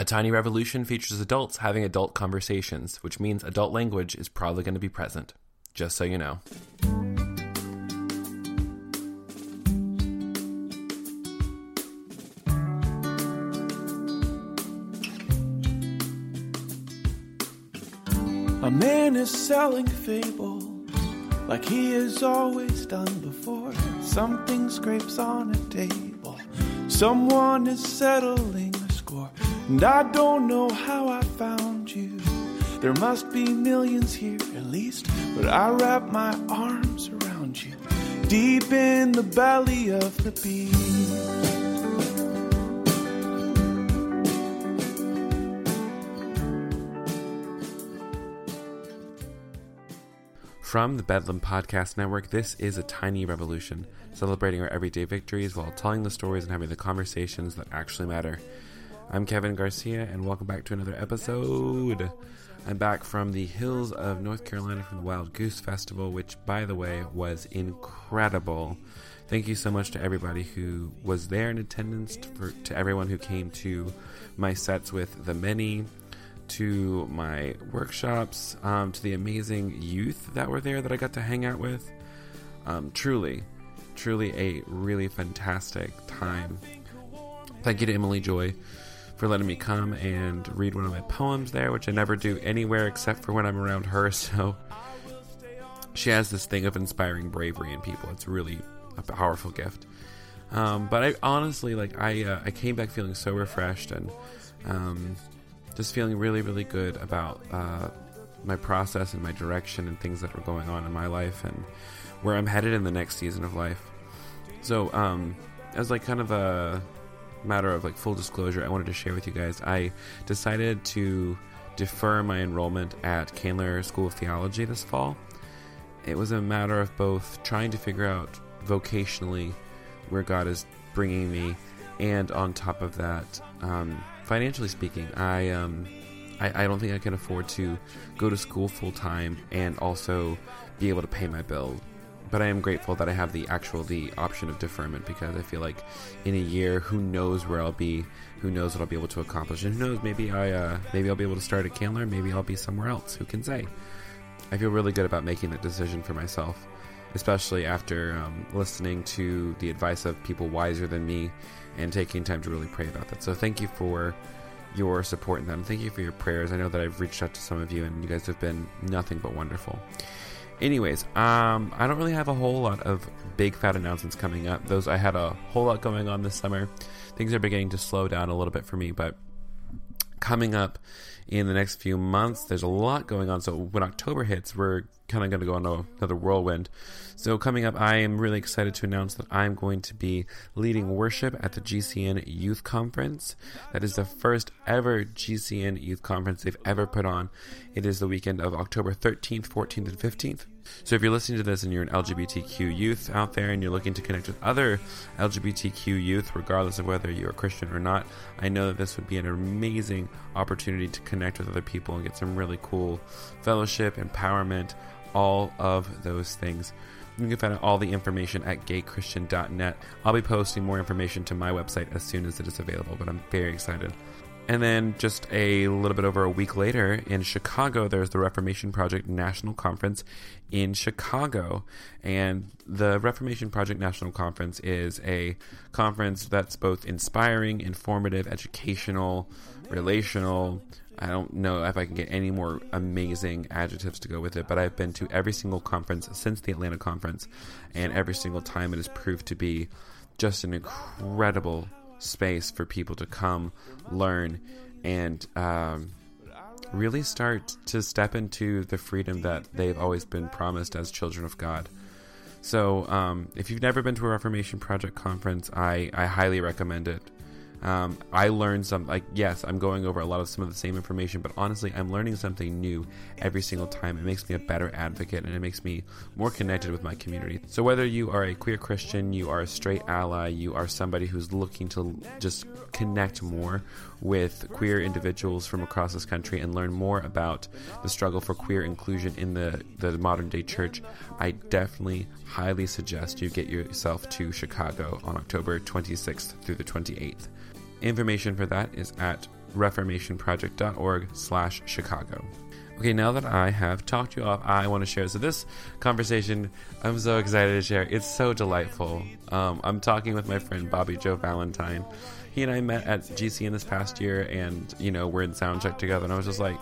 A Tiny Revolution features adults having adult conversations, which means adult language is probably going to be present. Just so you know. A man is selling fable like he has always done before. Something scrapes on a table. Someone is settling. And I don't know how I found you. There must be millions here at least. But I wrap my arms around you. Deep in the belly of the beast. From the Bedlam Podcast Network, this is a tiny revolution, celebrating our everyday victories while telling the stories and having the conversations that actually matter. I'm Kevin Garcia, and welcome back to another episode. I'm back from the hills of North Carolina from the Wild Goose Festival, which, by the way, was incredible. Thank you so much to everybody who was there in attendance, for, to everyone who came to my sets with the many, to my workshops, um, to the amazing youth that were there that I got to hang out with. Um, truly, truly a really fantastic time. Thank you to Emily Joy for letting me come and read one of my poems there, which I never do anywhere except for when I'm around her. So she has this thing of inspiring bravery in people. It's really a powerful gift. Um, but I honestly like I uh, I came back feeling so refreshed and um, just feeling really, really good about uh, my process and my direction and things that are going on in my life and where I'm headed in the next season of life. So, um, as like kind of a matter of like full disclosure, I wanted to share with you guys. I decided to defer my enrollment at Candler School of Theology this fall. It was a matter of both trying to figure out vocationally where God is bringing me, and on top of that, um, financially speaking, I um, I, I, don't think I can afford to go to school full time and also be able to pay my bill. But I am grateful that I have the actual the option of deferment because I feel like in a year, who knows where I'll be, who knows what I'll be able to accomplish, and who knows maybe I uh, maybe I'll be able to start at Candler, maybe I'll be somewhere else. Who can say? I feel really good about making that decision for myself, especially after um, listening to the advice of people wiser than me and taking time to really pray about that. So thank you for your support in them. Thank you for your prayers. I know that I've reached out to some of you and you guys have been nothing but wonderful. Anyways, um, I don't really have a whole lot of big fat announcements coming up. Those I had a whole lot going on this summer. Things are beginning to slow down a little bit for me, but coming up in the next few months. There's a lot going on. So when October hits, we're kind of going to go on another whirlwind. So coming up, I am really excited to announce that I'm going to be leading worship at the GCN Youth Conference. That is the first ever GCN Youth Conference they've ever put on. It is the weekend of October 13th, 14th, and 15th. So if you're listening to this and you're an LGBTQ youth out there and you're looking to connect with other LGBTQ youth, regardless of whether you're a Christian or not, I know that this would be an amazing opportunity to connect with other people and get some really cool fellowship, empowerment, all of those things. You can find out all the information at gaychristian.net. I'll be posting more information to my website as soon as it is available, but I'm very excited. And then just a little bit over a week later in Chicago, there's the Reformation Project National Conference in Chicago. And the Reformation Project National Conference is a conference that's both inspiring, informative, educational, relational. I don't know if I can get any more amazing adjectives to go with it, but I've been to every single conference since the Atlanta conference, and every single time it has proved to be just an incredible space for people to come, learn, and um, really start to step into the freedom that they've always been promised as children of God. So, um, if you've never been to a Reformation Project conference, I, I highly recommend it. Um, I learned some, like, yes, I'm going over a lot of some of the same information, but honestly, I'm learning something new every single time. It makes me a better advocate and it makes me more connected with my community. So, whether you are a queer Christian, you are a straight ally, you are somebody who's looking to just connect more with queer individuals from across this country and learn more about the struggle for queer inclusion in the, the modern day church, I definitely highly suggest you get yourself to Chicago on October 26th through the 28th. Information for that is at reformationproject.org slash Chicago. Okay, now that I have talked you off, I want to share. So this conversation, I'm so excited to share. It's so delightful. Um, I'm talking with my friend Bobby Jo Valentine. He and I met at GCN this past year, and you know we're in soundcheck together. And I was just like,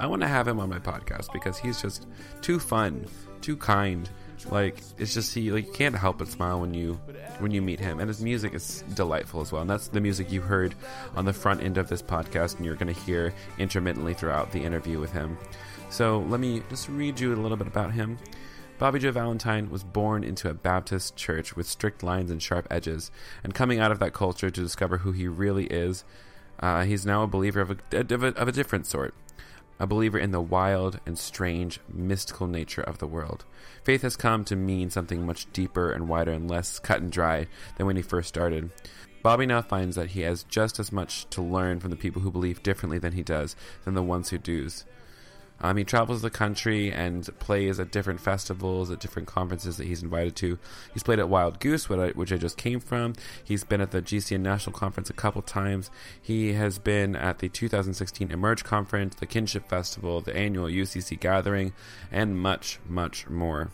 I want to have him on my podcast because he's just too fun, too kind. Like it's just he like you can't help but smile when you when you meet him, and his music is delightful as well. And that's the music you heard on the front end of this podcast, and you're going to hear intermittently throughout the interview with him. So let me just read you a little bit about him. Bobby Jo Valentine was born into a Baptist church with strict lines and sharp edges, and coming out of that culture to discover who he really is, uh, he's now a believer of a, of a, of a different sort a believer in the wild and strange, mystical nature of the world. Faith has come to mean something much deeper and wider and less cut and dry than when he first started. Bobby now finds that he has just as much to learn from the people who believe differently than he does than the ones who do. Um, he travels the country and plays at different festivals, at different conferences that he's invited to. He's played at Wild Goose, which I, which I just came from. He's been at the GCN National Conference a couple times. He has been at the 2016 Emerge Conference, the Kinship Festival, the annual UCC Gathering, and much, much more.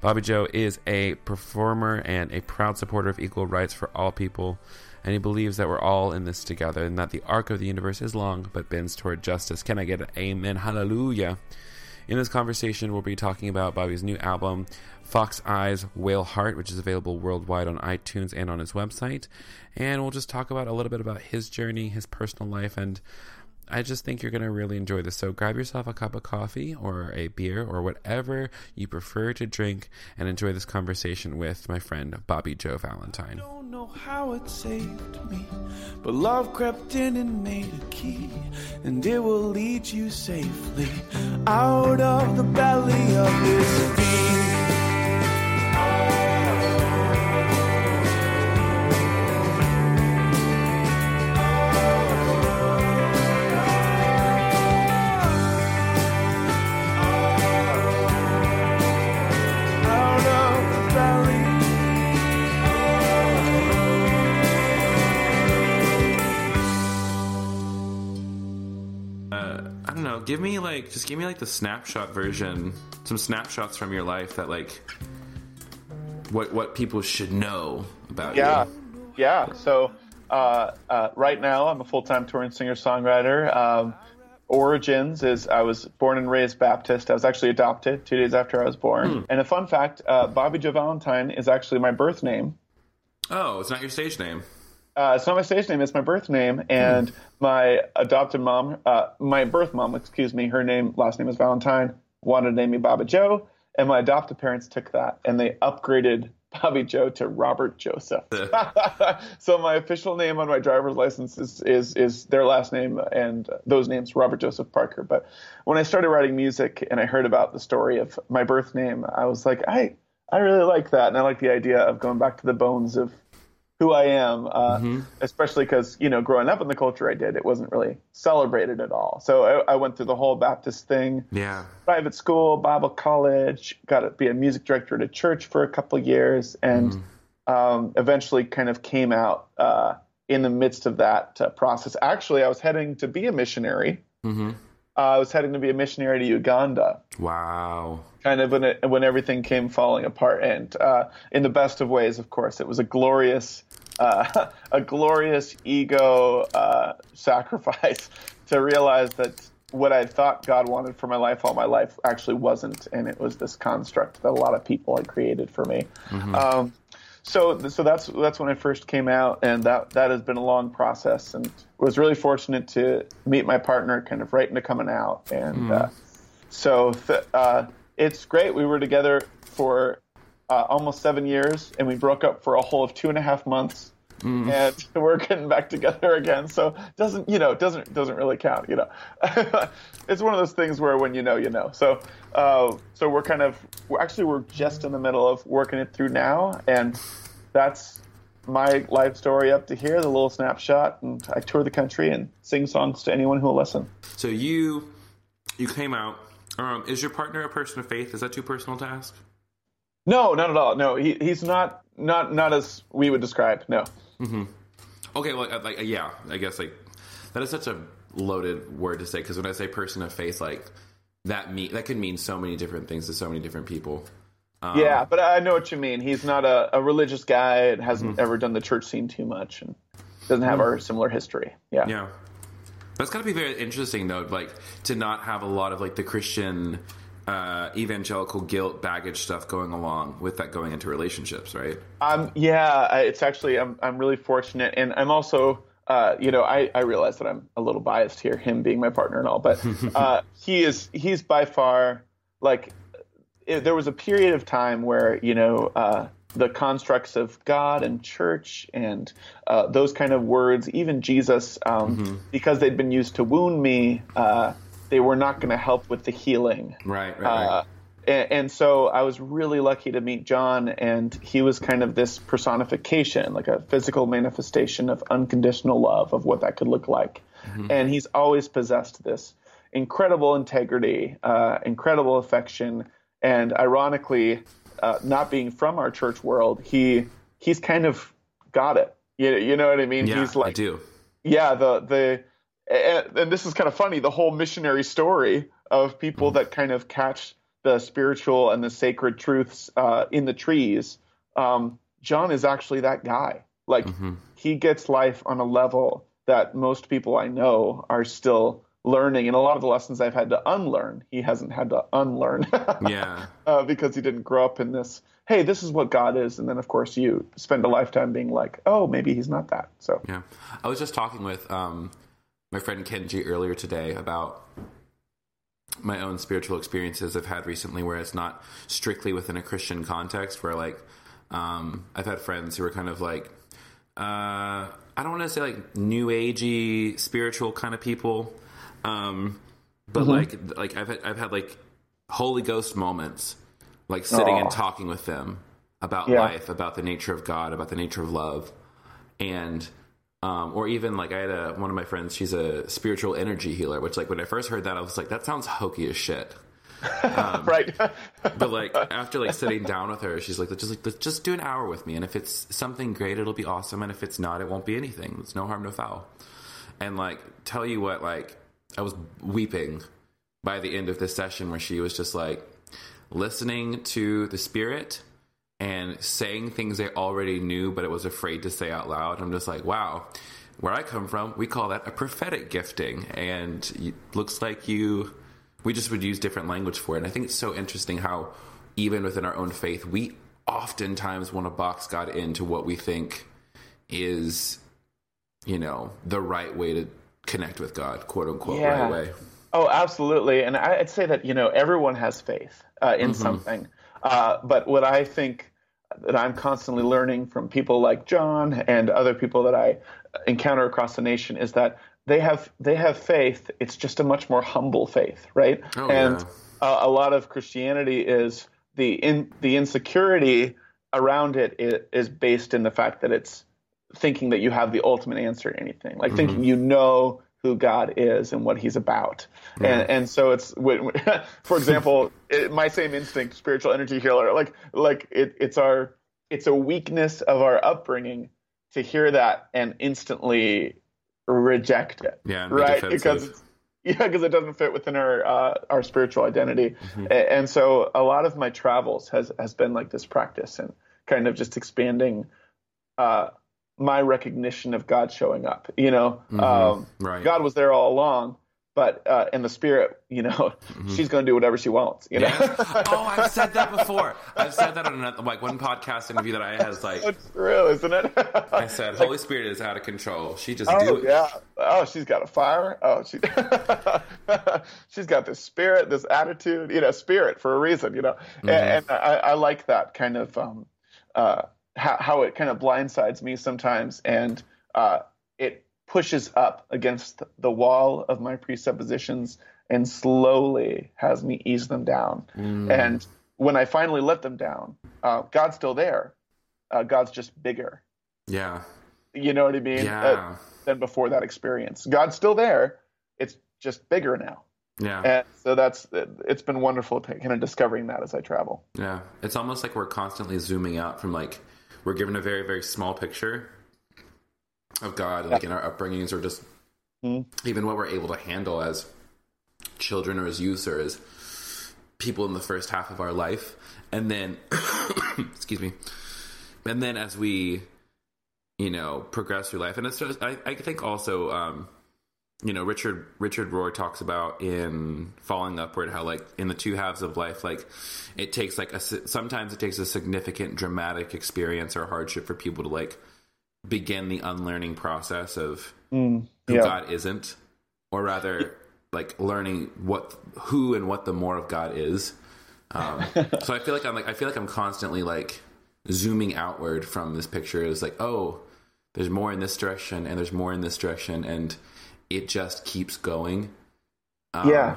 Bobby Jo is a performer and a proud supporter of equal rights for all people and he believes that we're all in this together and that the arc of the universe is long but bends toward justice. Can I get an amen? Hallelujah. In this conversation, we'll be talking about Bobby's new album, Fox Eyes Whale Heart, which is available worldwide on iTunes and on his website. And we'll just talk about a little bit about his journey, his personal life, and I just think you're going to really enjoy this. So grab yourself a cup of coffee or a beer or whatever you prefer to drink and enjoy this conversation with my friend Bobby Jo Valentine. I don't know how it saved me, but love crept in and made a key, and it will lead you safely out of the belly of this. Know. Give me like, just give me like the snapshot version, some snapshots from your life that like, what what people should know about Yeah, you. yeah. Yeah. So uh, uh, right now, I'm a full time touring singer songwriter. Um, origins is I was born and raised Baptist. I was actually adopted two days after I was born. And a fun fact: uh, Bobby Jo Valentine is actually my birth name. Oh, it's not your stage name. Uh, it's not my stage name; it's my birth name. And my adopted mom, uh, my birth mom, excuse me, her name last name is Valentine. Wanted to name me Bobby Jo, and my adoptive parents took that and they upgraded Bobby Jo to Robert Joseph. so my official name on my driver's license is, is is their last name and those names Robert Joseph Parker. But when I started writing music and I heard about the story of my birth name, I was like, I I really like that, and I like the idea of going back to the bones of who I am, uh, especially because you know, growing up in the culture I did, it wasn't really celebrated at all. So I, I went through the whole Baptist thing Yeah. private school, Bible college, got to be a music director at a church for a couple of years, and um, eventually kind of came out uh, in the midst of that uh, process. Actually, I was heading to be a missionary. Mm-hmm. Uh, I was heading to be a missionary to Uganda, Wow. kind of when it, when everything came falling apart, and uh, in the best of ways, of course, it was a glorious. Uh, a glorious ego uh, sacrifice to realize that what I thought God wanted for my life all my life actually wasn't, and it was this construct that a lot of people had created for me. Um, so, so that's that's when I first came out, and that that has been a long process, and was really fortunate to meet my partner kind of right into coming out, and uh, so th- uh, it's great. We were together for uh, almost seven years, and we broke up for a whole of two and a half months. And we're getting back together again, so it doesn't you know it doesn't doesn't really count, you know. it's one of those things where when you know, you know. So uh, so we're kind of we're actually we're just in the middle of working it through now, and that's my life story up to here, the little snapshot. And I tour the country and sing songs to anyone who will listen. So you you came out. Um, is your partner a person of faith? Is that too personal to ask? No, not at all. No, he, he's not not not as we would describe. No. Mm-hmm. Okay, well, uh, like, uh, yeah, I guess like that is such a loaded word to say because when I say person of faith, like that mean that could mean so many different things to so many different people. Um, yeah, but I know what you mean. He's not a, a religious guy and hasn't Mm-hmm. ever done the church scene too much and doesn't have our similar history. Yeah. Yeah. That's got to be very interesting, though, like to not have a lot of like the Christian uh, evangelical guilt baggage stuff going along with that going into relationships, right? Um, yeah, it's actually I'm I'm really fortunate, and I'm also uh, you know I I realize that I'm a little biased here, him being my partner and all, but uh, he is he's by far like it, there was a period of time where you know uh, the constructs of God and church and uh, those kind of words, even Jesus, um, because they'd been used to wound me, uh, they were not going to help with the healing. Right, right, right. Uh, and, and so I was really lucky to meet John, and he was kind of this personification, like a physical manifestation of unconditional love, of what that could look like. And he's always possessed this incredible integrity, uh, incredible affection, and ironically, uh, not being from our church world, he he's kind of got it. You, you know what I mean? yeah, he's like I do. yeah the the and, and this is kind of funny the whole missionary story of people that kind of catch the spiritual and the sacred truths uh, in the trees. Um, john is actually that guy. Like he gets life on a level that most people i know are still learning. And a lot of the lessons i've had to unlearn he hasn't had to unlearn. Yeah, uh, because he didn't grow up in this hey this is what god is. And then of course you spend a lifetime being like oh maybe he's not that. So yeah. I was just talking with um, my friend Kenji earlier today about my own spiritual experiences I've had recently, where it's not strictly within a Christian context. Where like um, I've had friends who are kind of like uh, I don't want to say like new agey spiritual kind of people, um, but like like I've had, I've had like Holy Ghost moments, like sitting and talking with them about Yeah. life, about the nature of God, about the nature of love, and um, or even like I had a one of my friends. She's a spiritual energy healer, which like when I first heard that, I was like, that sounds hokey as shit. right But like after like sitting down with her, she's like, let's just like let's just do an hour with me, and if it's something great, it'll be awesome, and if it's not, it won't be anything. It's no harm, no foul. And like tell you what, like I was weeping by the end of this session where she was just like listening to the spirit and saying things they already knew, but it was afraid to say out loud. I'm just like, wow. Where I come from, we call that a prophetic gifting, and it looks like you we just would use different language for it. And I think it's so interesting how even within our own faith, we oftentimes want to box God into what we think is, you know, the right way to connect with God, quote unquote, Yeah. right way. Oh, absolutely. And I'd say that, you know, everyone has faith uh, in something. Uh, but what I think that I'm constantly learning from people like John and other people that I encounter across the nation is that they have they have faith. It's just a much more humble faith, right? Oh, and yeah. uh, a lot of Christianity is the in the insecurity around it i- based in the fact that it's thinking that you have the ultimate answer to anything, like thinking you know who God is and what He's about, and and so it's, for example, it, my same instinct, spiritual energy healer, like like it, it's our it's a weakness of our upbringing to hear that and instantly reject it, Yeah, be right? defensive. Because yeah, because it doesn't fit within our uh, our spiritual identity, A- and so a lot of my travels has has been like this practice and kind of just expanding uh, my recognition of God showing up. You know, um, Right. God was there all along, but uh, in the spirit, you know, she's going to do whatever she wants. You know, oh, I've said that before. I've said that on another, like one podcast interview that I had. Is like it's real, isn't it? I said, Holy Spirit is out of control. She just Oh do yeah. Oh, she's got a fire. Oh, she she's got this spirit, this attitude. You know, spirit for a reason. You know, and, and I, I like that kind of um, uh, how, how it kind of blindsides me sometimes, and uh, it pushes up against the wall of my presuppositions and slowly has me ease them down. And when I finally let them down, uh, God's still there. Uh, God's just bigger. Yeah. You know what I mean? Yeah. Uh, than before that experience. God's still there. It's just bigger now. Yeah. And so that's it's been wonderful to kind of discovering that as I travel. Yeah, it's almost like we're constantly zooming out from like we're given a very very small picture of God, like in our upbringings or just mm-hmm. even what we're able to handle as children or as youth or as people in the first half of our life. And then, excuse me, and then as we, you know, progress through life, and it's just, I, I think also, um, you know, Richard Richard Rohr talks about in Falling Upward how like in the two halves of life, like it takes like a sometimes it takes a significant dramatic experience or hardship for people to like begin the unlearning process of mm, who. God isn't, or rather like learning what who and what the more of God is. Um, so I feel like I'm like I feel like I'm constantly like zooming outward from this picture. Is like oh, there's more in this direction and there's more in this direction, and it just keeps going. Um, yeah,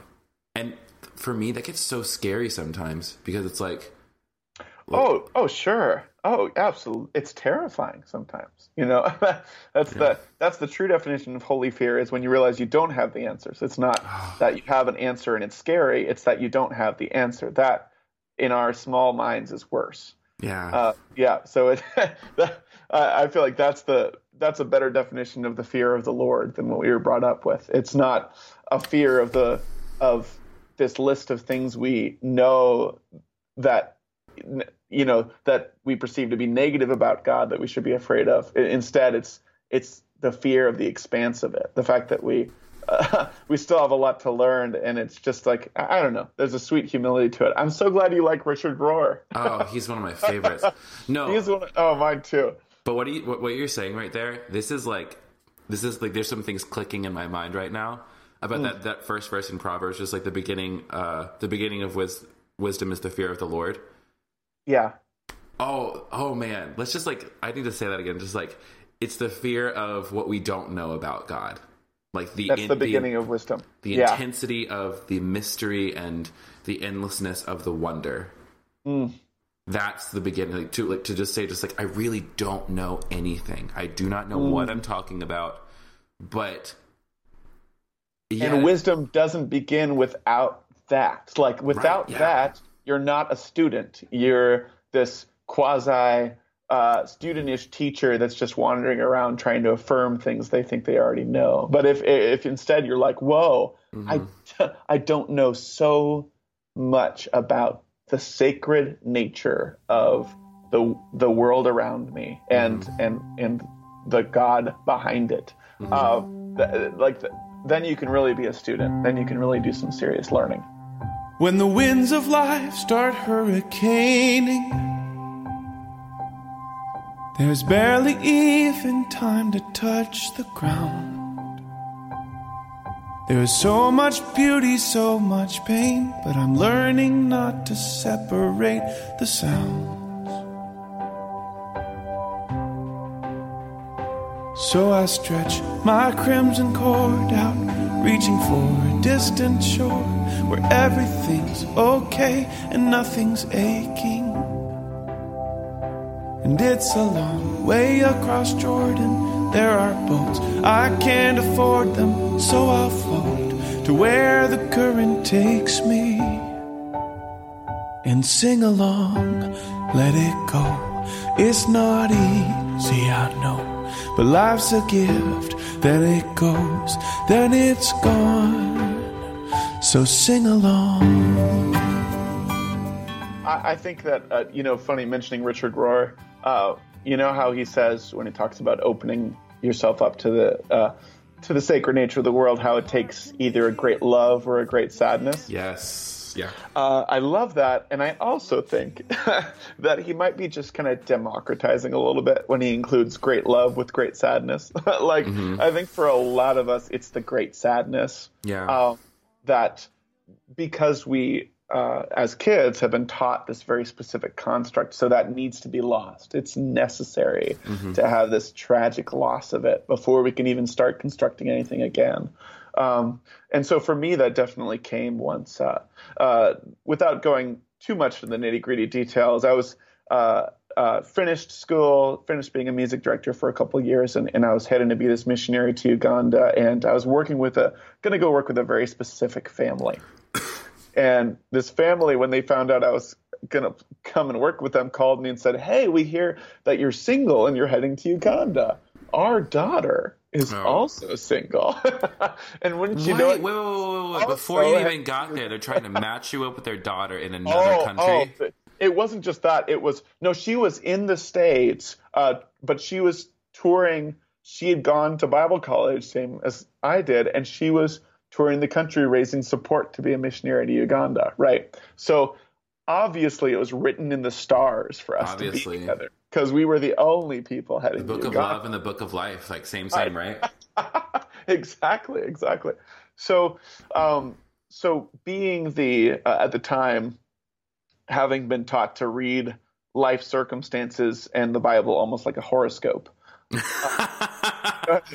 and for me that gets so scary sometimes because it's like, look, oh oh sure Oh, absolutely! It's terrifying sometimes. You know, that's yeah. the that's the true definition of holy fear is when you realize you don't have the answers. It's not that you have an answer and it's scary. It's that you don't have the answer. That, in our small minds, is worse. Yeah. Uh, yeah. So it, I feel like that's the that's a better definition of the fear of the Lord than what we were brought up with. It's not a fear of the of this list of things we know that you know that we perceive to be negative about God that we should be afraid of. Instead, it's it's the fear of the expanse of it, the fact that we uh, we still have a lot to learn, and it's just like I, don't know. There's a sweet humility to it. I'm so glad you like Richard Rohr. oh, he's one of my favorites. No, he's one. Of, oh, mine too. But what, you, what what you're saying right there? This is like this is like there's some things clicking in my mind right now about mm. that that first verse in Proverbs, just like the beginning. Uh, the beginning of wis- wisdom is the fear of the Lord. Yeah. Oh, oh man. Let's just like I need to say that again. Just like it's the fear of what we don't know about God. Like the That's in, the beginning the, of wisdom. The yeah. intensity of the mystery and the endlessness of the wonder. Mm. That's the beginning like, to like to just say just like I really don't know anything. I do not know mm. what I'm talking about. But yeah. And wisdom doesn't begin without that. Like without right, yeah. that, you're not a student. You're this quasi uh, studentish teacher that's just wandering around trying to affirm things they think they already know. But if if instead you're like, whoa, mm-hmm. I I don't know so much about the sacred nature of the the world around me and mm-hmm. and and the God behind it. Mm-hmm. Uh, th- like th- then you can really be a student. Then you can really do some serious learning. When the winds of life start hurricaning, there's barely even time to touch the ground. There is so much beauty, so much pain, but I'm learning not to separate the sounds. So I stretch my crimson cord out, reaching for a distant shore where everything's okay and nothing's aching. And it's a long way across Jordan. There are boats, I can't afford them, so I'll float to where the current takes me. And sing along, let it go. It's not easy, I know, but life's a gift. Then it goes, then it's gone. So sing along. I, I think that, uh, you know, funny mentioning Richard Rohr, uh, you know how he says when he talks about opening yourself up to the. Uh, to the sacred nature of the world, how it takes either a great love or a great sadness. Yes. Yeah. Uh, I love that. And I also think that he might be just kind of democratizing a little bit when he includes great love with great sadness. like, mm-hmm. I think for a lot of us, it's the great sadness. Yeah. Um, that because we uh, as kids have been taught this very specific construct, so that needs to be lost. It's necessary mm-hmm. to have this tragic loss of it before we can even start constructing anything again. Um, and so for me, that definitely came once, uh, uh, without going too much into the nitty gritty details. I was uh, uh, finished school, finished being a music director for a couple of years, and, and I was heading to be this missionary to Uganda. And I was working with a, going to go work with a very specific family. And this family, when they found out I was going to come and work with them, called me and said, Hey, we hear that you're single and you're heading to Uganda. Our daughter is Oh. also single. and wouldn't you wait, know wait, it? wait, wait, wait, Before you even got there, they're trying to match you up with their daughter in another Oh, country. oh, it wasn't just that. It was no. She was in the states, uh, but she was touring. She had gone to Bible college, same as I did, and she was touring the country, raising support to be a missionary to Uganda. Right. So obviously, it was written in the stars for us to be together because we were the only people heading The book of love and the book of life, like same, same, right? exactly, exactly. So, um, so being the uh, at the time, having been taught to read life circumstances and the Bible almost like a horoscope. yeah,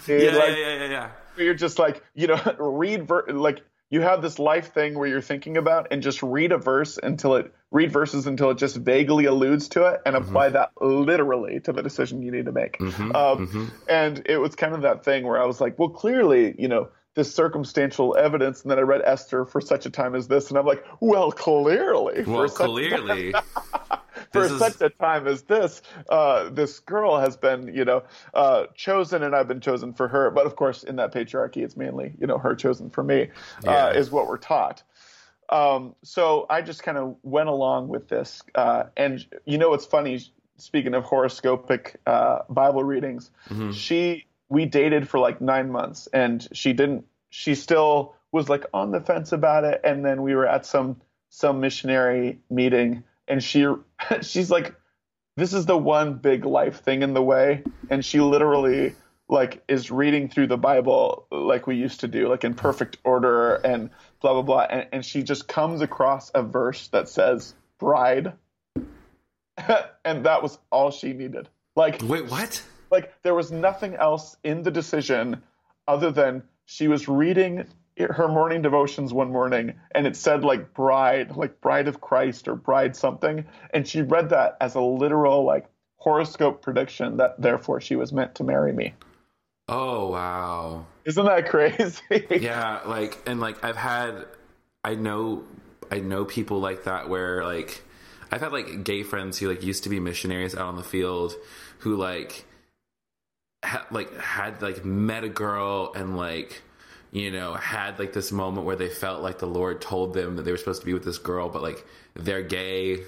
Dude, yeah, like, yeah, yeah, yeah. You're just like you know, read ver- like you have this life thing where you're thinking about and just read a verse until it read verses until it just vaguely alludes to it and apply mm-hmm. that literally to the decision you need to make. Mm-hmm. um, mm-hmm. And it was kind of that thing where I was like, well, clearly, you know, this circumstantial evidence, and then I read Esther for such a time as this, and I'm like, well, clearly, Well, clearly, for is- such a time as this, uh, this girl has been, you know, uh, chosen, and I've been chosen for her. But of course, in that patriarchy, it's mainly, you know, her chosen for me, Yeah. uh, is what we're taught. Um, so I just kind of went along with this, uh, and you know, what's funny. Speaking of horoscopic uh, Bible readings, Mm-hmm. she we dated for like nine months, and she didn't. She still was like on the fence about it, and then we were at some some missionary meeting, and she she's like, "This is the one big life thing in the way," and she literally like is reading through the Bible like we used to do, like in perfect order and blah blah blah, and, and she just comes across a verse that says "bride," and that was all she needed. Like wait, what? like there was nothing else in the decision other than she was reading her morning devotions one morning and it said like bride like bride of christ or bride something and she read that as a literal like horoscope prediction that therefore she was meant to marry me Oh wow. isn't that crazy Yeah, like and like I've had I know I know people like that where like I've had like gay friends who like used to be missionaries out on the field who like ha- like had like met a girl and like you know had like this moment where they felt like the Lord told them that they were supposed to be with this girl but like they're gay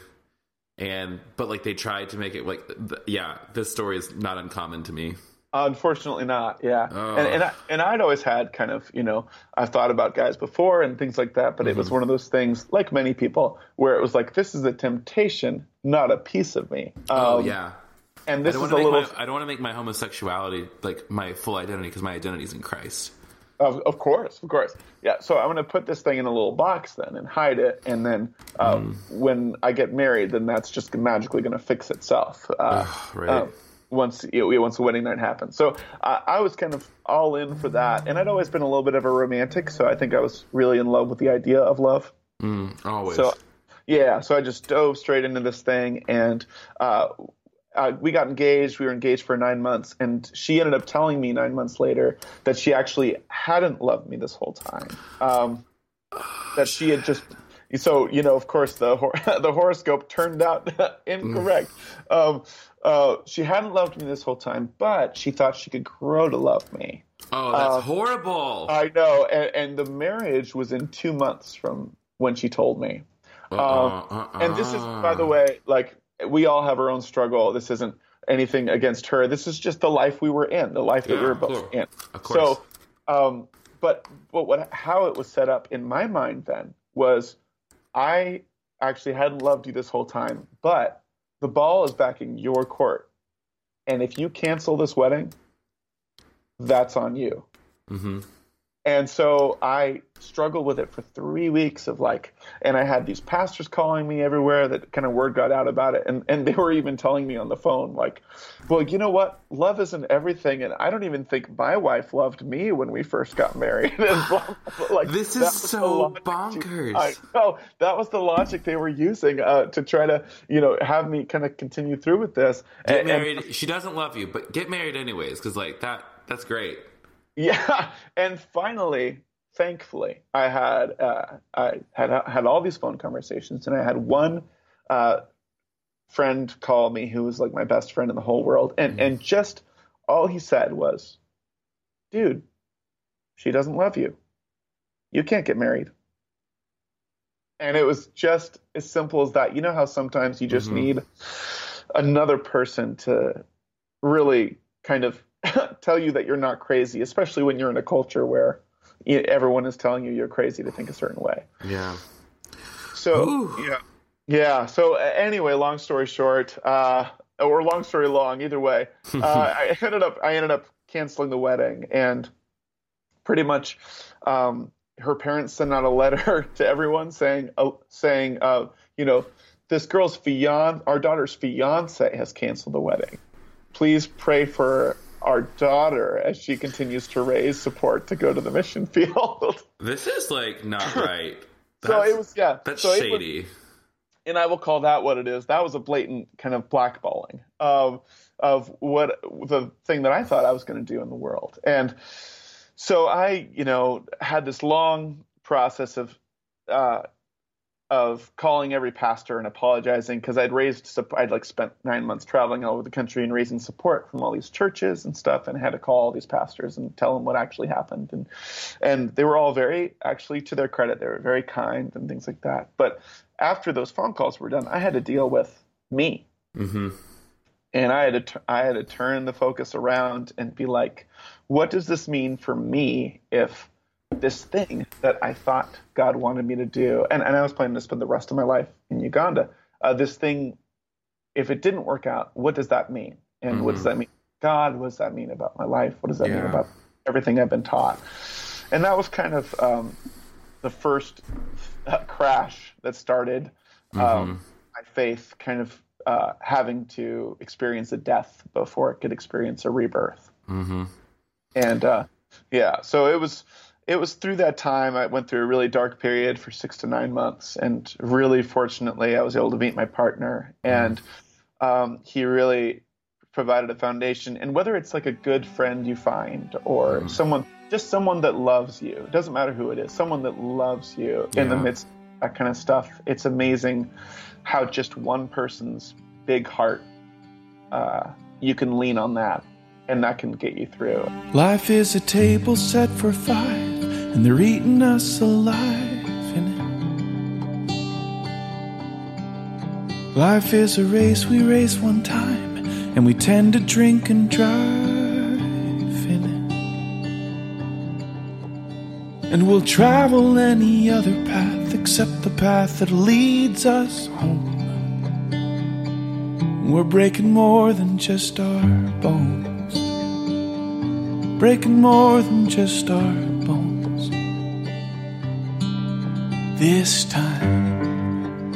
and but like they tried to make it like th- yeah this story is not uncommon to me Unfortunately, not. Yeah, Oh. and and I, and I'd always had kind of you know I've thought about guys before and things like that, but it Mm-hmm. was one of those things like many people where it was like this is a temptation, not a piece of me. oh Um, yeah and this is a little my I don't want to make my homosexuality like my full identity because my identity is in Christ. Of, of course, of course. Yeah. So I'm going to put this thing in a little box then and hide it, and then uh, Hmm. when I get married, then that's just magically going to fix itself. Uh, right. uh, once you know, once the wedding night happens. So uh, I was kind of all in for that, and I'd always been a little bit of a romantic, so I think I was really in love with the idea of love. Always. So yeah, so I just dove straight into this thing, and uh, uh, we got engaged. We were engaged for nine months, and she ended up telling me nine months later that she actually hadn't loved me this whole time. Um, that she had just. So you know, of course, the hor- the horoscope turned out incorrect. Um, uh, she hadn't loved me this whole time, but she thought she could grow to love me. oh, that's horrible. I know, and, and the marriage was in two months from when she told me. Uh-uh, Um, and this is, by uh-uh. the way, like we all have our own struggle. This isn't anything against her. This is just the life we were in, the life that we were both cool. in. Of course. So, um, but but what how it was set up in my mind then was I actually hadn't loved you this whole time, but the ball is back in your court, and if you cancel this wedding, that's on you. hmm And so I struggled with it for three weeks of like, and I had these pastors calling me everywhere that kind of word got out about it. And, and they were even telling me on the phone, like, well, you know what? Love isn't everything. And I don't even think my wife loved me when we first got married. And like, This is so bonkers. I know. That was the logic they were using uh, to try to, you know, have me kind of continue through with this. Get And- and- married. she doesn't love you, but get married anyways because like that. That's great. Yeah, and finally, thankfully, I had uh, I had had all these phone conversations, and I had one uh, friend call me who was like my best friend in the whole world, and and just all he said was, dude, she doesn't love you. You can't get married. And it was just as simple as that. You know how sometimes you just Mhm. need another person to really kind of tell you that you're not crazy, especially when you're in a culture where everyone is telling you you're crazy to think a certain way. Yeah. So Ooh. yeah, yeah. So anyway, long story short, uh, or long story long, either way, uh, I ended up I ended up canceling the wedding, and pretty much, um, her parents sent out a letter to everyone saying uh, saying uh, you know this girl's fiance, our daughter's fiance has canceled the wedding. Please pray for our daughter as she continues to raise support to go to the mission field. This is like not right. so That's- it was yeah. That's so it was- shady. and I will call that what it is. That was a blatant kind of blackballing of of what the thing that I thought I was going to do in the world. And so I, you know, had this long process of uh, of calling every pastor and apologizing because I'd raised I'd like spent nine months traveling all over the country and raising support from all these churches and stuff, and had to call all these pastors and tell them what actually happened. And and they were all very actually to their credit, they were very kind and things like that. But after those phone calls were done, I had to deal with me, Mm-hmm. and I had to I had to turn the focus around and be like, what does this mean for me if this thing that I thought God wanted me to do, and, and I was planning to spend the rest of my life in Uganda, uh, this thing, if it didn't work out, what does that mean? And what does that mean? God, what does that mean about my life? What does that mean about everything I've been taught? And that was kind of um, the first uh, crash that started um, my faith kind of uh, having to experience a death before it could experience a rebirth. Mm-hmm. And uh, yeah, so it was it was through that time I went through a really dark period for six to nine months, and really fortunately I was able to meet my partner, and um, he really provided a foundation. And whether it's like a good friend you find or someone, just someone that loves you, it doesn't matter who it is, someone that loves you in the midst of that kind of stuff. It's amazing how just one person's big heart, uh, you can lean on that, and that can get you through. Life is a table set for five, and they're eating us alive. Life is a race we race one time, and we tend to drink and drive. And we'll travel any other path except the path that leads us home. We're breaking more than just our bones breaking more than just our This time,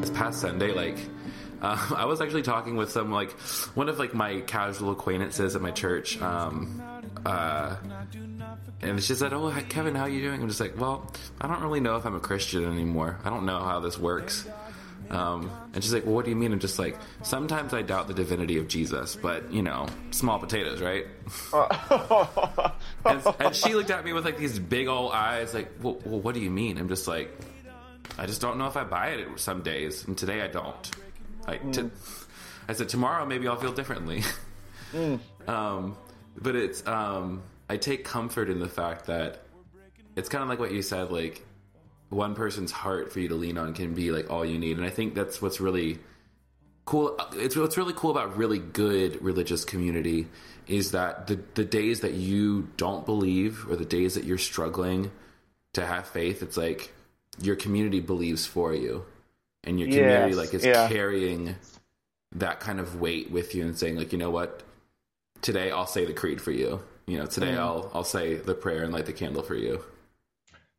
this past Sunday, like uh, I was actually talking with some like one of like my casual acquaintances at my church, um, uh, and she said, "Oh, Kevin, how are you doing?" I'm just like, "Well, I don't really know if I'm a Christian anymore. I don't know how this works." Um, and she's like, "Well, what do you mean?" I'm just like, "Sometimes I doubt the divinity of Jesus, but you know, small potatoes, right?" and, and she looked at me with like these big old eyes, like, well, well, what do you mean?" I'm just like, I just don't know if I buy it some days, and today I don't. Like, Mm. to, I said tomorrow maybe I'll feel differently. Mm. um, but it's um, I take comfort in the fact that it's kind of like what you said, like one person's heart for you to lean on can be like all you need, and I think that's what's really cool. It's what's really cool about really good religious community is that the the days that you don't believe or the days that you're struggling to have faith, it's like your community believes for you, and your community Yes, like is yeah. carrying that kind of weight with you and saying like, you know what, today I'll say the creed for you. You know, today mm. I'll I'll say the prayer and light the candle for you.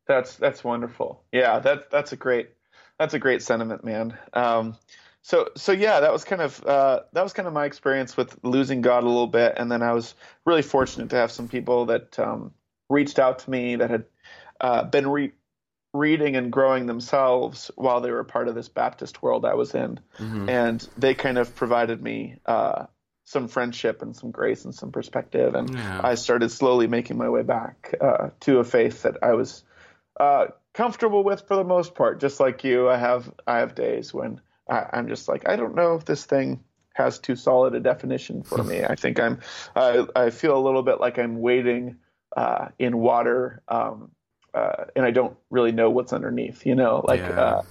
That's that's wonderful. Yeah, that that's a great that's a great sentiment, man. Um, so so yeah, that was kind of uh, that was kind of my experience with losing God a little bit, and then I was really fortunate to have some people that um, reached out to me that had uh, been re- reading and growing themselves while they were part of this Baptist world I was in, and they kind of provided me uh, some friendship and some grace and some perspective, and Yeah. I started slowly making my way back uh, to a faith that I was uh, comfortable with for the most part. Just like you, I have I have days when I, I'm just like I don't know if this thing has too solid a definition for me. I think I'm I, I feel a little bit like I'm wading uh, in water, um, uh, and I don't really know what's underneath. You know, like Yeah. uh,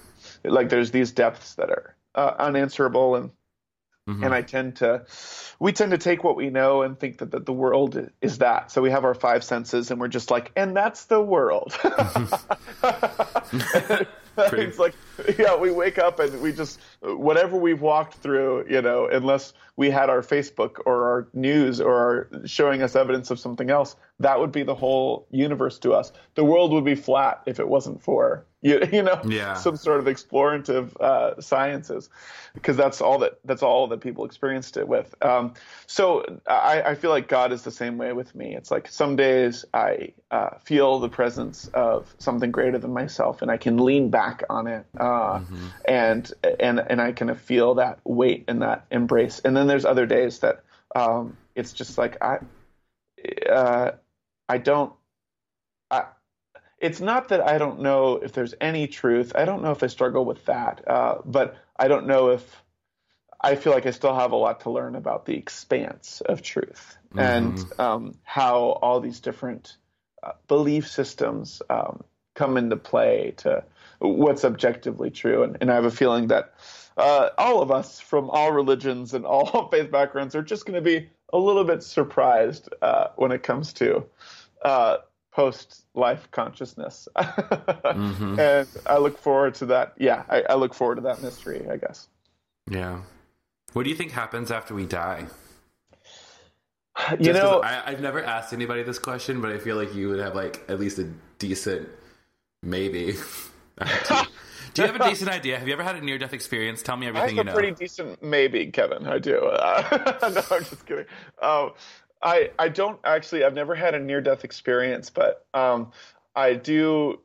like there's these depths that are uh, unanswerable and Mhm. and I tend to, we tend to take what we know and think that, that the world is that. So we have our five senses and we're just like, and that's the world. it's like, yeah, we wake up and we just, whatever we've walked through, you know, unless we had our Facebook or our news or our showing us evidence of something else, that would be the whole universe to us. The world would be flat if it wasn't for, you, you know, Yeah. some sort of explorative uh, sciences, because that's all that that's all that people experienced it with. Um, so I, I feel like God is the same way with me. It's like some days I uh, feel the presence of something greater than myself, and I can lean back on it, uh, and and and I kind of feel that weight and that embrace. And then there's other days that um, it's just like I uh, I don't. I, it's not that I don't know if there's any truth. I don't know if I struggle with that, uh, but I don't know if I feel like I still have a lot to learn about the expanse of truth and um, how all these different uh, belief systems um, come into play to what's objectively true. And, and I have a feeling that uh, all of us from all religions and all faith backgrounds are just going to be a little bit surprised uh, when it comes to uh, post life consciousness. And I look forward to that. Yeah, I, I look forward to that mystery, I guess. Yeah. What do you think happens after we die? You Just know, I, I've never asked anybody this question, but I feel like you would have like at least a decent, maybe. do you have a decent idea? Have you ever had a near death experience? Tell me everything I everything have you a know. pretty decent maybe, Kevin. I do. Uh, no, I'm just kidding. Um, I I don't actually. I've never had a near death experience, but um, I do.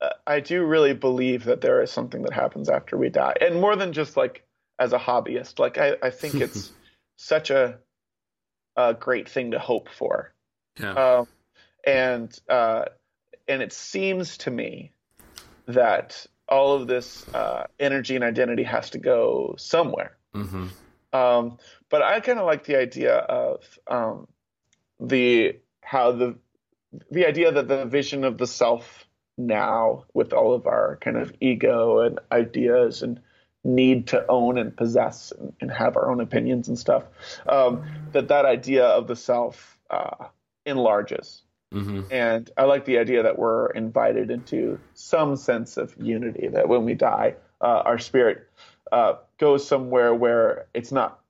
uh, I do really believe that there is something that happens after we die, and more than just like as a hobbyist. Like I, I think it's such a a great thing to hope for. yeah. Um, and uh, and it seems to me that all of this uh, energy and identity has to go somewhere. hmm Um, but I kind of like the idea of um, the how the the idea that the vision of the self now, with all of our kind of ego and ideas and need to own and possess and, and have our own opinions and stuff, um, that that idea of the self uh, enlarges. Hmm And I like the idea that we're invited into some sense of unity, that when we die, uh, our spirit uh, goes somewhere where it's not,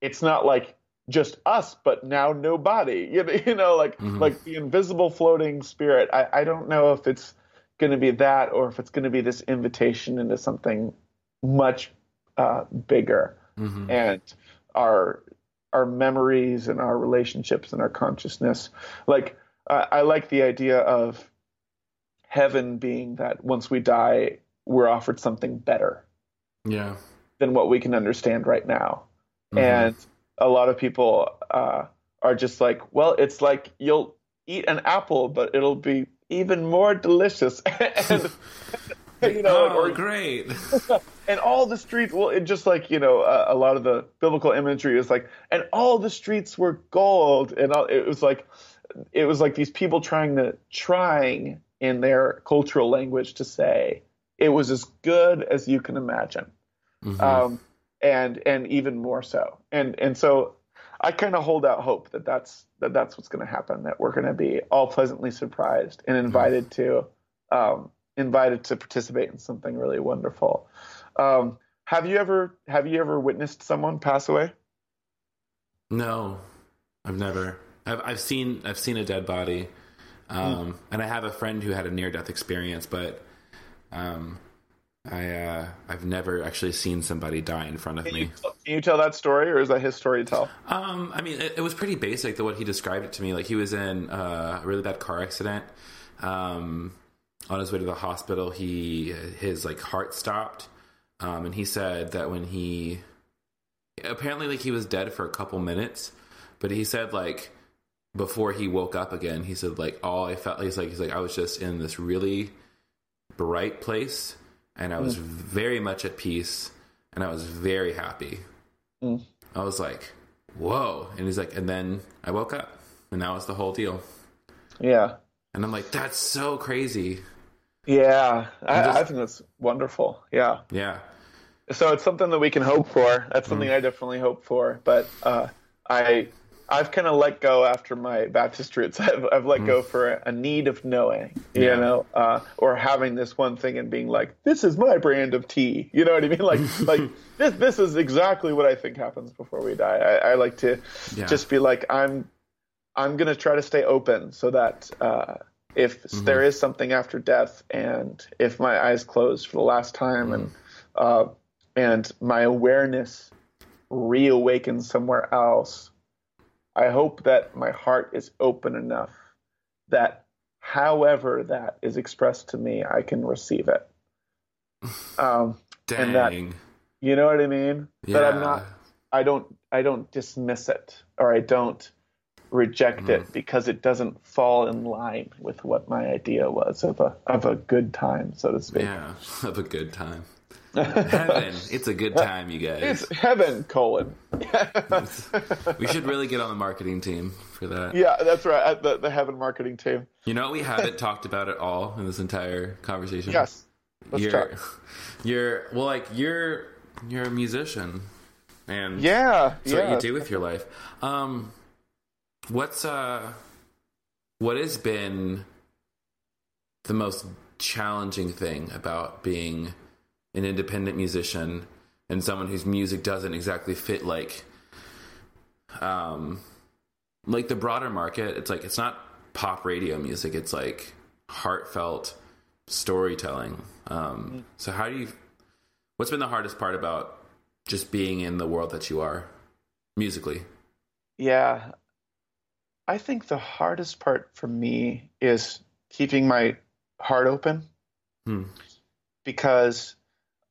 it's not like just us, but now nobody. You know, you know like like the invisible floating spirit. I, I don't know if it's going to be that or if it's going to be this invitation into something much uh, bigger. And our our memories and our relationships and our consciousness. Like I I like the idea of heaven being that once we die, we're offered something better Yeah. than what we can understand right now. And a lot of people uh, are just like, well, it's like you'll eat an apple, but it'll be even more delicious. and you know, oh, or great. and all the streets well it just like you know uh, a lot of the biblical imagery is like and all the streets were gold and all, it was like it was like these people trying to trying in their cultural language to say it was as good as you can imagine um, and and even more so and and so I kind of hold out hope that that's that that's what's going to happen that we're going to be all pleasantly surprised and invited to um, invited to participate in something really wonderful. Um, have you ever have you ever witnessed someone pass away? No, I've never. I've I've seen I've seen a dead body, um, and I have a friend who had a near death experience, but um, I uh, I've never actually seen somebody die in front of Can me. you, can you tell that story, or is that his story to tell? Um, I mean, it, it was pretty basic. The what he described it to me, like he was in uh, a really bad car accident. Um, on his way to the hospital, he his like heart stopped, um, and he said that when he apparently like he was dead for a couple minutes, but he said like before he woke up again, he said like all I felt he's like he's like I was just in this really bright place, and I was mm. very much at peace, and I was very happy. Mm. I was like, whoa. And he's like, and then I woke up, and that was the whole deal. Yeah. And I'm like, that's so crazy. Yeah. I, just- I think that's wonderful. Yeah. Yeah. So it's something that we can hope for. That's something mm. I definitely hope for. But uh, I, I've kind of let go after my Baptist roots. I've, I've let go for a, a need of knowing, you Yeah. know, uh, or having this one thing and being like, this is my brand of tea. You know what I mean? Like, like this, this is exactly what I think happens before we die. I, I like to Yeah. just be like, I'm, I'm gonna try to stay open so that uh, if there is something after death, and if my eyes close for the last time, and uh, and my awareness reawakens somewhere else, I hope that my heart is open enough that however that is expressed to me, I can receive it. Um, Dang. And that- you know what I mean? yeah. That I'm not I don't I don't dismiss it or I don't reject Mm-hmm. it because it doesn't fall in line with what my idea was of a of a good time, so to speak. Yeah. of a good time. Heaven. It's a good time, you guys. It's heaven, colon. We should really get on the marketing team for that. Yeah, that's right. The the heaven marketing team. You know, we haven't talked about it all in this entire conversation. Yes. Let's you're, talk. you're well, like you're you're a musician, and Yeah. That's yeah. what you do with your life. Um, what's uh, what has been the most challenging thing about being an independent musician and someone whose music doesn't exactly fit like, um, like the broader market? It's like it's not pop radio music. It's like heartfelt storytelling. Um, so how do you? What's been the hardest part about just being in the world that you are musically? Yeah. I think the hardest part for me is keeping my heart open Hmm. because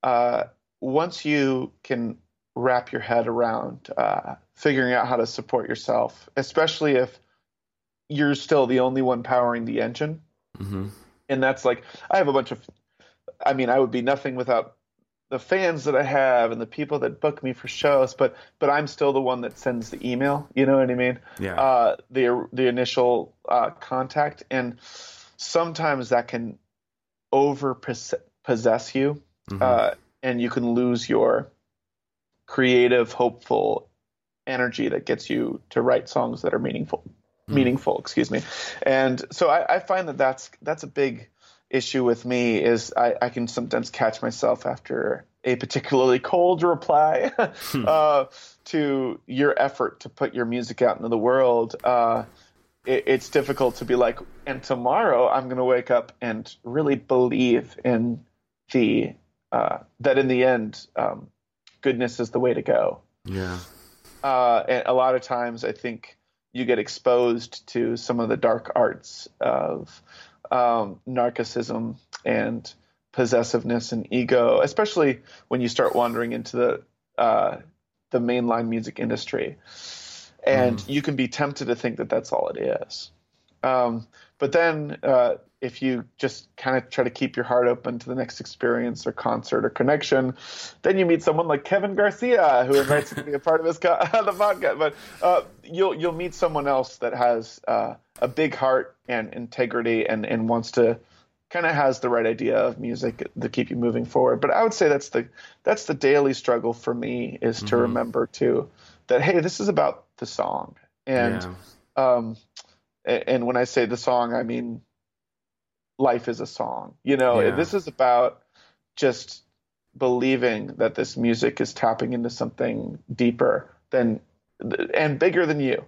uh, once you can wrap your head around uh, figuring out how to support yourself, especially if you're still the only one powering the engine, hmm and that's like I have a bunch of I mean I would be nothing without the fans that I have and the people that book me for shows but but I'm still the one that sends the email you know what I mean? Yeah. uh the the initial uh contact. And sometimes that can over possess you Mhm. uh and you can lose your creative hopeful energy that gets you to write songs that are meaningful meaningful excuse me. And so I, I find that that's that's a big issue with me is I, I can sometimes catch myself after a particularly cold reply uh, to your effort to put your music out into the world. Uh, it, it's difficult to be like and tomorrow i'm going to wake up and really believe in the uh, that in the end um, goodness is the way to go yeah. uh, and a lot of times I think you get exposed to some of the dark arts of um, narcissism and possessiveness and ego, especially when you start wandering into the uh, the mainline music industry, and you can be tempted to think that that's all it is. Um, but then, uh, if you just kind of try to keep your heart open to the next experience or concert or connection, then you meet someone like Kevin Garcia who invites you to be a part of his co- the podcast. But uh, you'll you'll meet someone else that has uh, a big heart and integrity and and wants to kind of has the right idea of music to keep you moving forward. But I would say that's the that's the daily struggle for me is to remember too that hey, this is about the song and yeah. um, and when I say the song, I mean life is a song. You know, Yeah. this is about just believing that this music is tapping into something deeper than and bigger than you,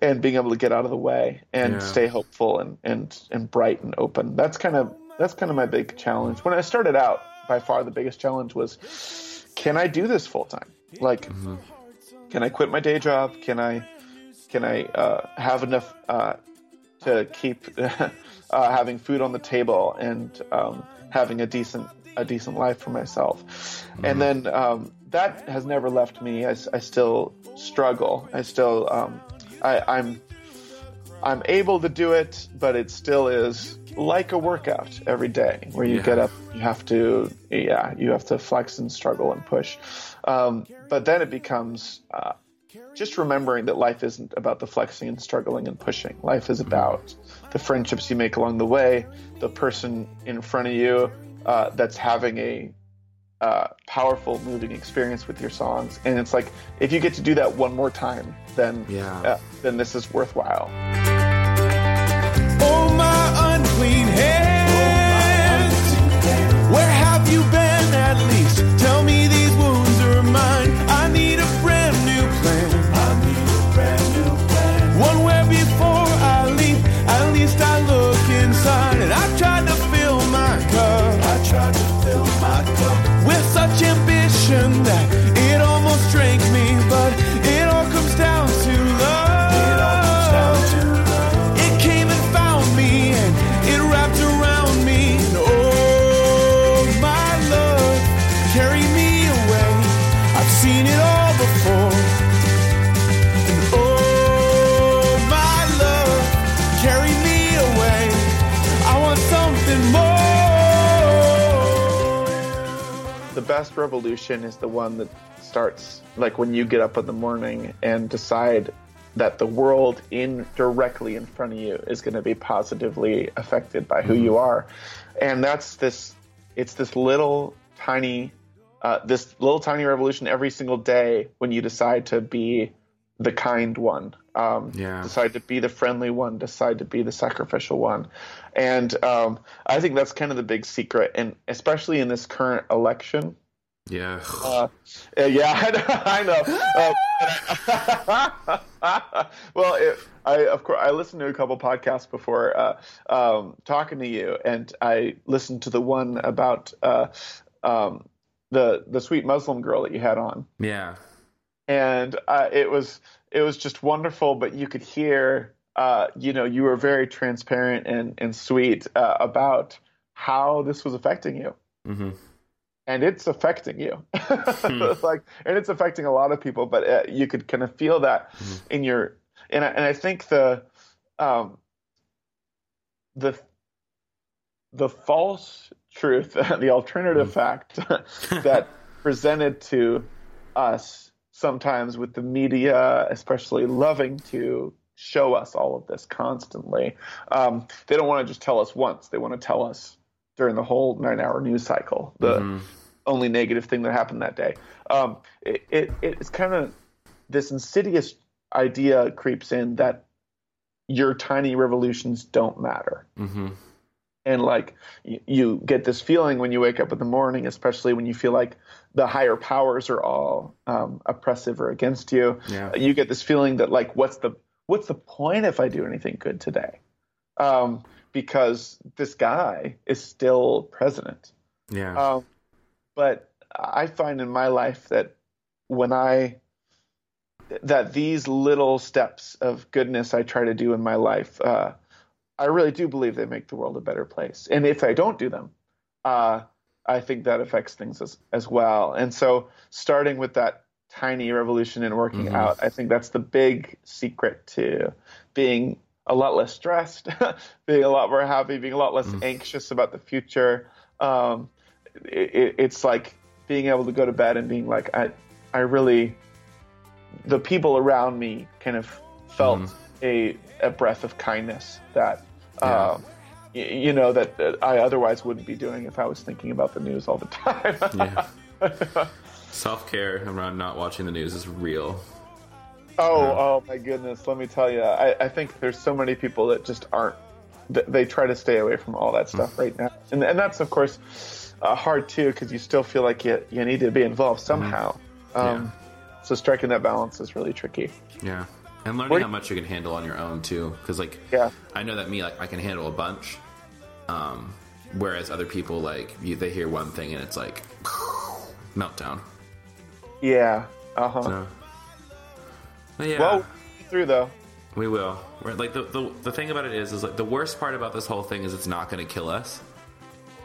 and being able to get out of the way and Yeah. stay hopeful and and and bright and open. That's kind of that's kind of my big challenge. When I started out, by far the biggest challenge was, can I do this full time? Like, can I quit my day job? Can I can I uh, have enough uh, to keep uh, having food on the table and um, having a decent a decent life for myself? And then um, that has never left me. I still struggle. I still um, I, I'm I'm able to do it, but it still is like a workout every day where you Yeah. get up, you have to, yeah, you have to flex and struggle and push. Um, but then it becomes uh, just remembering that life isn't about the flexing and struggling and pushing. Life is about the friendships you make along the way, the person in front of you uh, that's having a uh, powerful, moving experience with your songs. And it's like if you get to do that one more time, then Yeah. uh, then this is worthwhile. Best revolution is the one that starts like when you get up in the morning and decide that the world in directly in front of you is going to be positively affected by who you are. And that's this it's this little tiny uh, this little tiny revolution every single day when you decide to be the kind one um, Yeah. decide to be the friendly one decide to be the sacrificial one. And um, i think that's kind of the big secret and especially in this current election Yeah. uh, yeah, I know. I know. Uh, well, it, I of course I listened to a couple podcasts before uh, um, talking to you, and I listened to the one about uh, um, the the sweet Muslim girl that you had on, yeah. and uh, it was it was just wonderful. But you could hear, uh, you know, you were very transparent and and sweet uh, about how this was affecting you hmm and it's affecting you. Like and it's affecting a lot of people but uh, you could kind of feel that in your and I, and I think the um the the false truth the alternative fact that presented to us sometimes with the media especially loving to show us all of this constantly um, they don't want to just tell us once. They want to tell us during the whole nine hour news cycle the only negative thing that happened that day. Um, it, it it's kind of this insidious idea creeps in that your tiny revolutions don't matter. Mm-hmm. And like you, you get this feeling when you wake up in the morning, especially when you feel like the higher powers are all um, oppressive or against you. Yeah. You get this feeling that like, what's the what's the point if I do anything good today? Um, because this guy is still president. Yeah. Um, but I find in my life that when I that these little steps of goodness I try to do in my life, uh, I really do believe they make the world a better place. And if I don't do them, uh, I think that affects things as, as well. And so, starting with that tiny revolution and working out, I think that's the big secret to being a lot less stressed, being a lot more happy, being a lot less anxious about the future. Um, it, it, it's like being able to go to bed and being like, I, I really, the people around me kind of felt a, a breath of kindness that, Yeah. um, y- you know, that, that I otherwise wouldn't be doing if I was thinking about the news all the time. yeah. Self care around not watching the news is real. Oh, oh my goodness! Let me tell you, I, I think there's so many people that just aren't. They try to stay away from all that stuff right now, and and that's of course uh, hard too because you still feel like you you need to be involved somehow. Um, So striking that balance is really tricky. Yeah. And learning how much you can handle on your own too, because like Yeah. I know that me like I can handle a bunch, um, whereas other people like you, they hear one thing and it's like meltdown. Yeah. Uh huh. So, yeah, Well, through though. we will. We're, like the, the the thing about it is, is like the worst part about this whole thing is it's not going to kill us.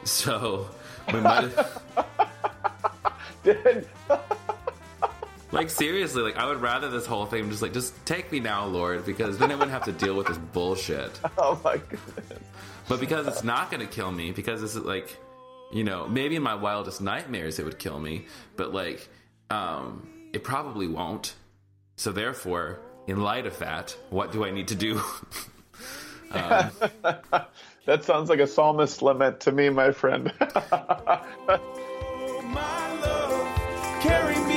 So we might. Did like seriously, like I would rather this whole thing just like just take me now, Lord, because then I wouldn't have to deal with this bullshit. Oh my goodness. But because it's not going to kill me, because this is like, you know, maybe in my wildest nightmares it would kill me, but like, um, it probably won't. So therefore, in light of that, what do I need to do? um, that sounds like a psalmist lament to me, my friend. That was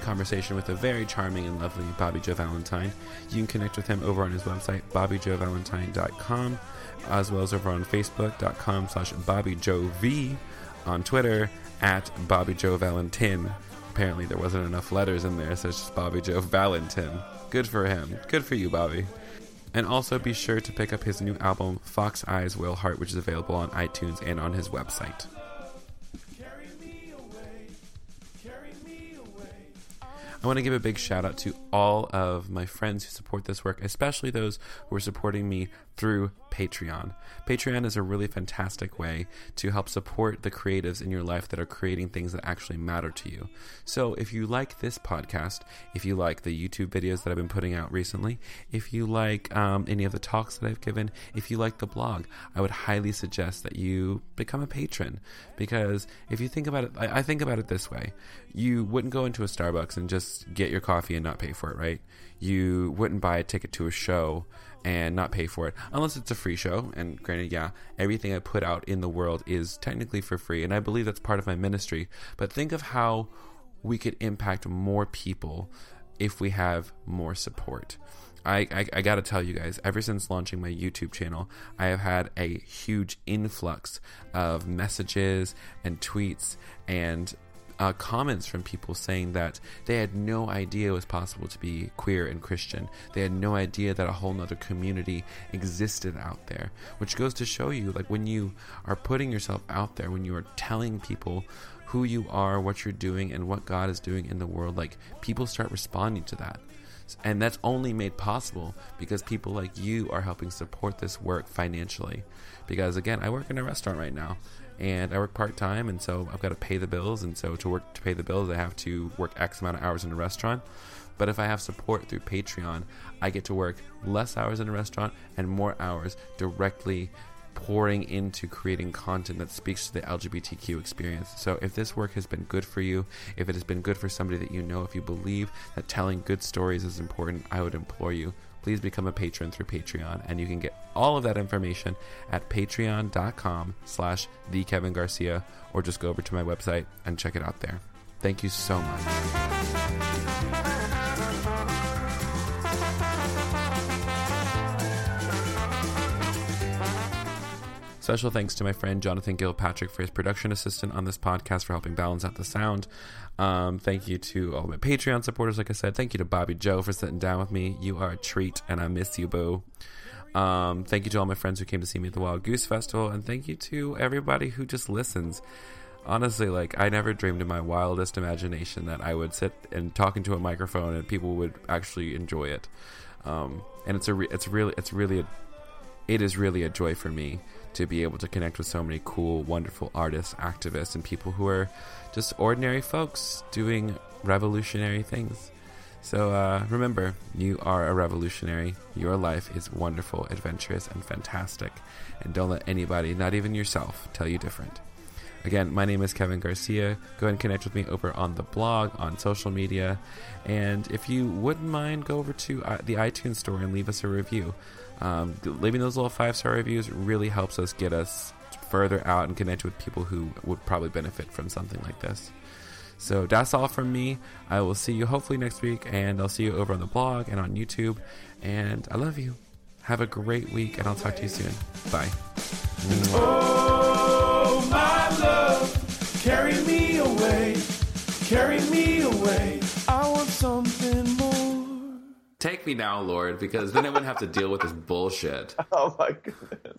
conversation with a very charming and lovely Bobby Jo Valentine. You can connect with him over on his website, bobbyjovalentine.com, as well as over on facebook.com slash bobbyjov, on Twitter at Bobby Jo. Apparently there wasn't enough letters in there, so it's just Bobby Jo Valentin. Good for him. Good for you, Bobby. And also be sure to pick up his new album, Fox Eyes Whale Heart, which is available on iTunes and on his website. I want to give a big shout out to all of my friends who support this work, especially those who are supporting me through Patreon. Patreon is a really fantastic way to help support the creatives in your life that are creating things that actually matter to you. So, if you like this podcast, if you like the YouTube videos that I've been putting out recently, if you like um, any of the talks that I've given, if you like the blog, I would highly suggest that you become a patron. Because if you think about it, I, I think about it this way you wouldn't go into a Starbucks and just get your coffee and not pay for it, right? You wouldn't buy a ticket to a show and not pay for it unless it's a free show. And granted, yeah, everything I put out in the world is technically for free, and I believe that's part of my ministry. But think of how we could impact more people if we have more support. I, I, I got to tell you guys, ever since launching my YouTube channel, I have had a huge influx of messages and tweets and uh, comments from people saying that they had no idea it was possible to be queer and Christian. They had no idea that a whole nother community existed out there, which goes to show you like when you are putting yourself out there, when you are telling people who you are, what you're doing, and what God is doing in the world, like people start responding to that. And that's only made possible because people like you are helping support this work financially. Because again, I work in a restaurant right now and I work part time, and so I've got to pay the bills. And so to work to pay the bills, I have to work X amount of hours in a restaurant. But if I have support through Patreon, I get to work less hours in a restaurant and more hours directly pouring into creating content that speaks to the LGBTQ experience. So, if this work has been good for you, if it has been good for somebody that you know, if you believe that telling good stories is important, I would implore you please become a patron through Patreon. And you can get all of that information at patreon.com slash the Kevin Garcia, or just go over to my website and check it out there. Thank you so much. Special thanks to my friend Jonathan Gilpatrick for his production assistant on this podcast for helping balance out the sound. Um, thank you to all my Patreon supporters, like I said. Thank you to Bobby Jo for sitting down with me. You are a treat, and I miss you, boo. Um, thank you to all my friends who came to see me at the Wild Goose Festival, and thank you to everybody who just listens. Honestly, like I never dreamed in my wildest imagination that I would sit and talk into a microphone and people would actually enjoy it. Um, and it's a re- it's really it's really a, it is really a joy for me to be able to connect with so many cool, wonderful artists, activists, and people who are just ordinary folks doing revolutionary things. So uh, remember, you are a revolutionary. Your life is wonderful, adventurous, and fantastic. And don't let anybody, not even yourself, tell you different. Again, my name is Kevin Garcia. Go and connect with me over on the blog, on social media. And if you wouldn't mind, go over to uh, the iTunes store and leave us a review. Um, leaving those little five star reviews really helps us get us further out and connect with people who would probably benefit from something like this. So that's all from me. I will see you hopefully next week, and I'll see you over on the blog and on YouTube. And I love you. Have a great week, and I'll talk to you soon. Bye. Oh, my love, carry me away, carry me Take me now, Lord, because then I wouldn't have to deal with this bullshit. Oh my goodness.